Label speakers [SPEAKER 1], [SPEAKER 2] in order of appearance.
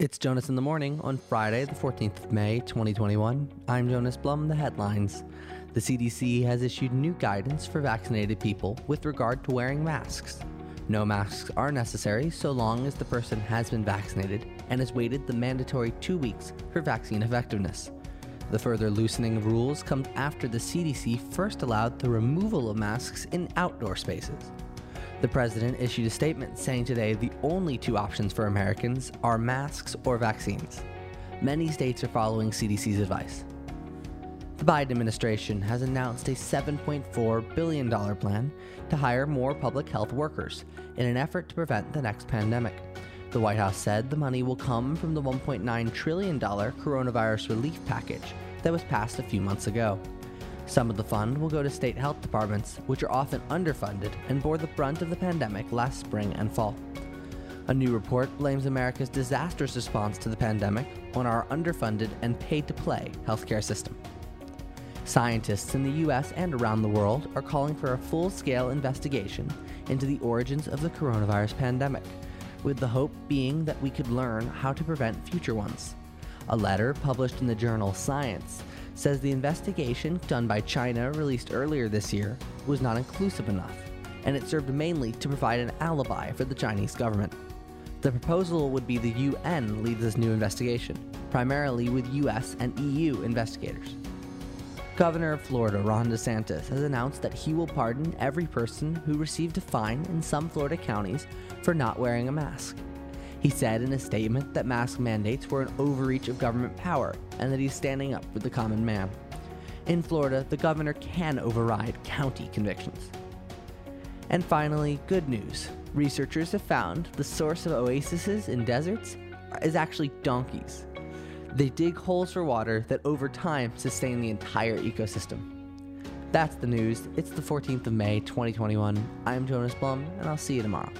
[SPEAKER 1] It's Jonas in the Morning on Friday, the 14th of May, 2021. I'm Jonas Blum, the headlines. The CDC has issued new guidance for vaccinated people with regard to wearing masks. No masks are necessary so long as the person has been vaccinated and has waited the mandatory two weeks for vaccine effectiveness. The further loosening of rules comes after the CDC first allowed the removal of masks in outdoor spaces. The president issued a statement saying today the only two options for Americans are masks or vaccines. Many states are following CDC's advice. The Biden administration has announced a $7.4 billion plan to hire more public health workers in an effort to prevent the next pandemic. The White House said the money will come from the $1.9 trillion coronavirus relief package that was passed a few months ago. Some of the fund will go to state health departments, which are often underfunded and bore the brunt of the pandemic last spring and fall. A new report blames America's disastrous response to the pandemic on our underfunded and pay to play healthcare system. Scientists in the US and around the world are calling for a full scale investigation into the origins of the coronavirus pandemic, with the hope being that we could learn how to prevent future ones. A letter published in the journal Science says the investigation done by China, released earlier this year, was not inclusive enough, and it served mainly to provide an alibi for the Chinese government. The proposal would be the UN lead this new investigation, primarily with US and EU investigators. Governor of Florida Ron DeSantis has announced that he will pardon every person who received a fine in some Florida counties for not wearing a mask. He said in a statement that mask mandates were an overreach of government power and that he's standing up for the common man. In Florida, the governor can override county convictions. And finally, good news. Researchers have found the source of oases in deserts is actually donkeys. They dig holes for water that over time sustain the entire ecosystem. That's the news. It's the 14th of May, 2021. I'm Jonas Blum, and I'll see you tomorrow.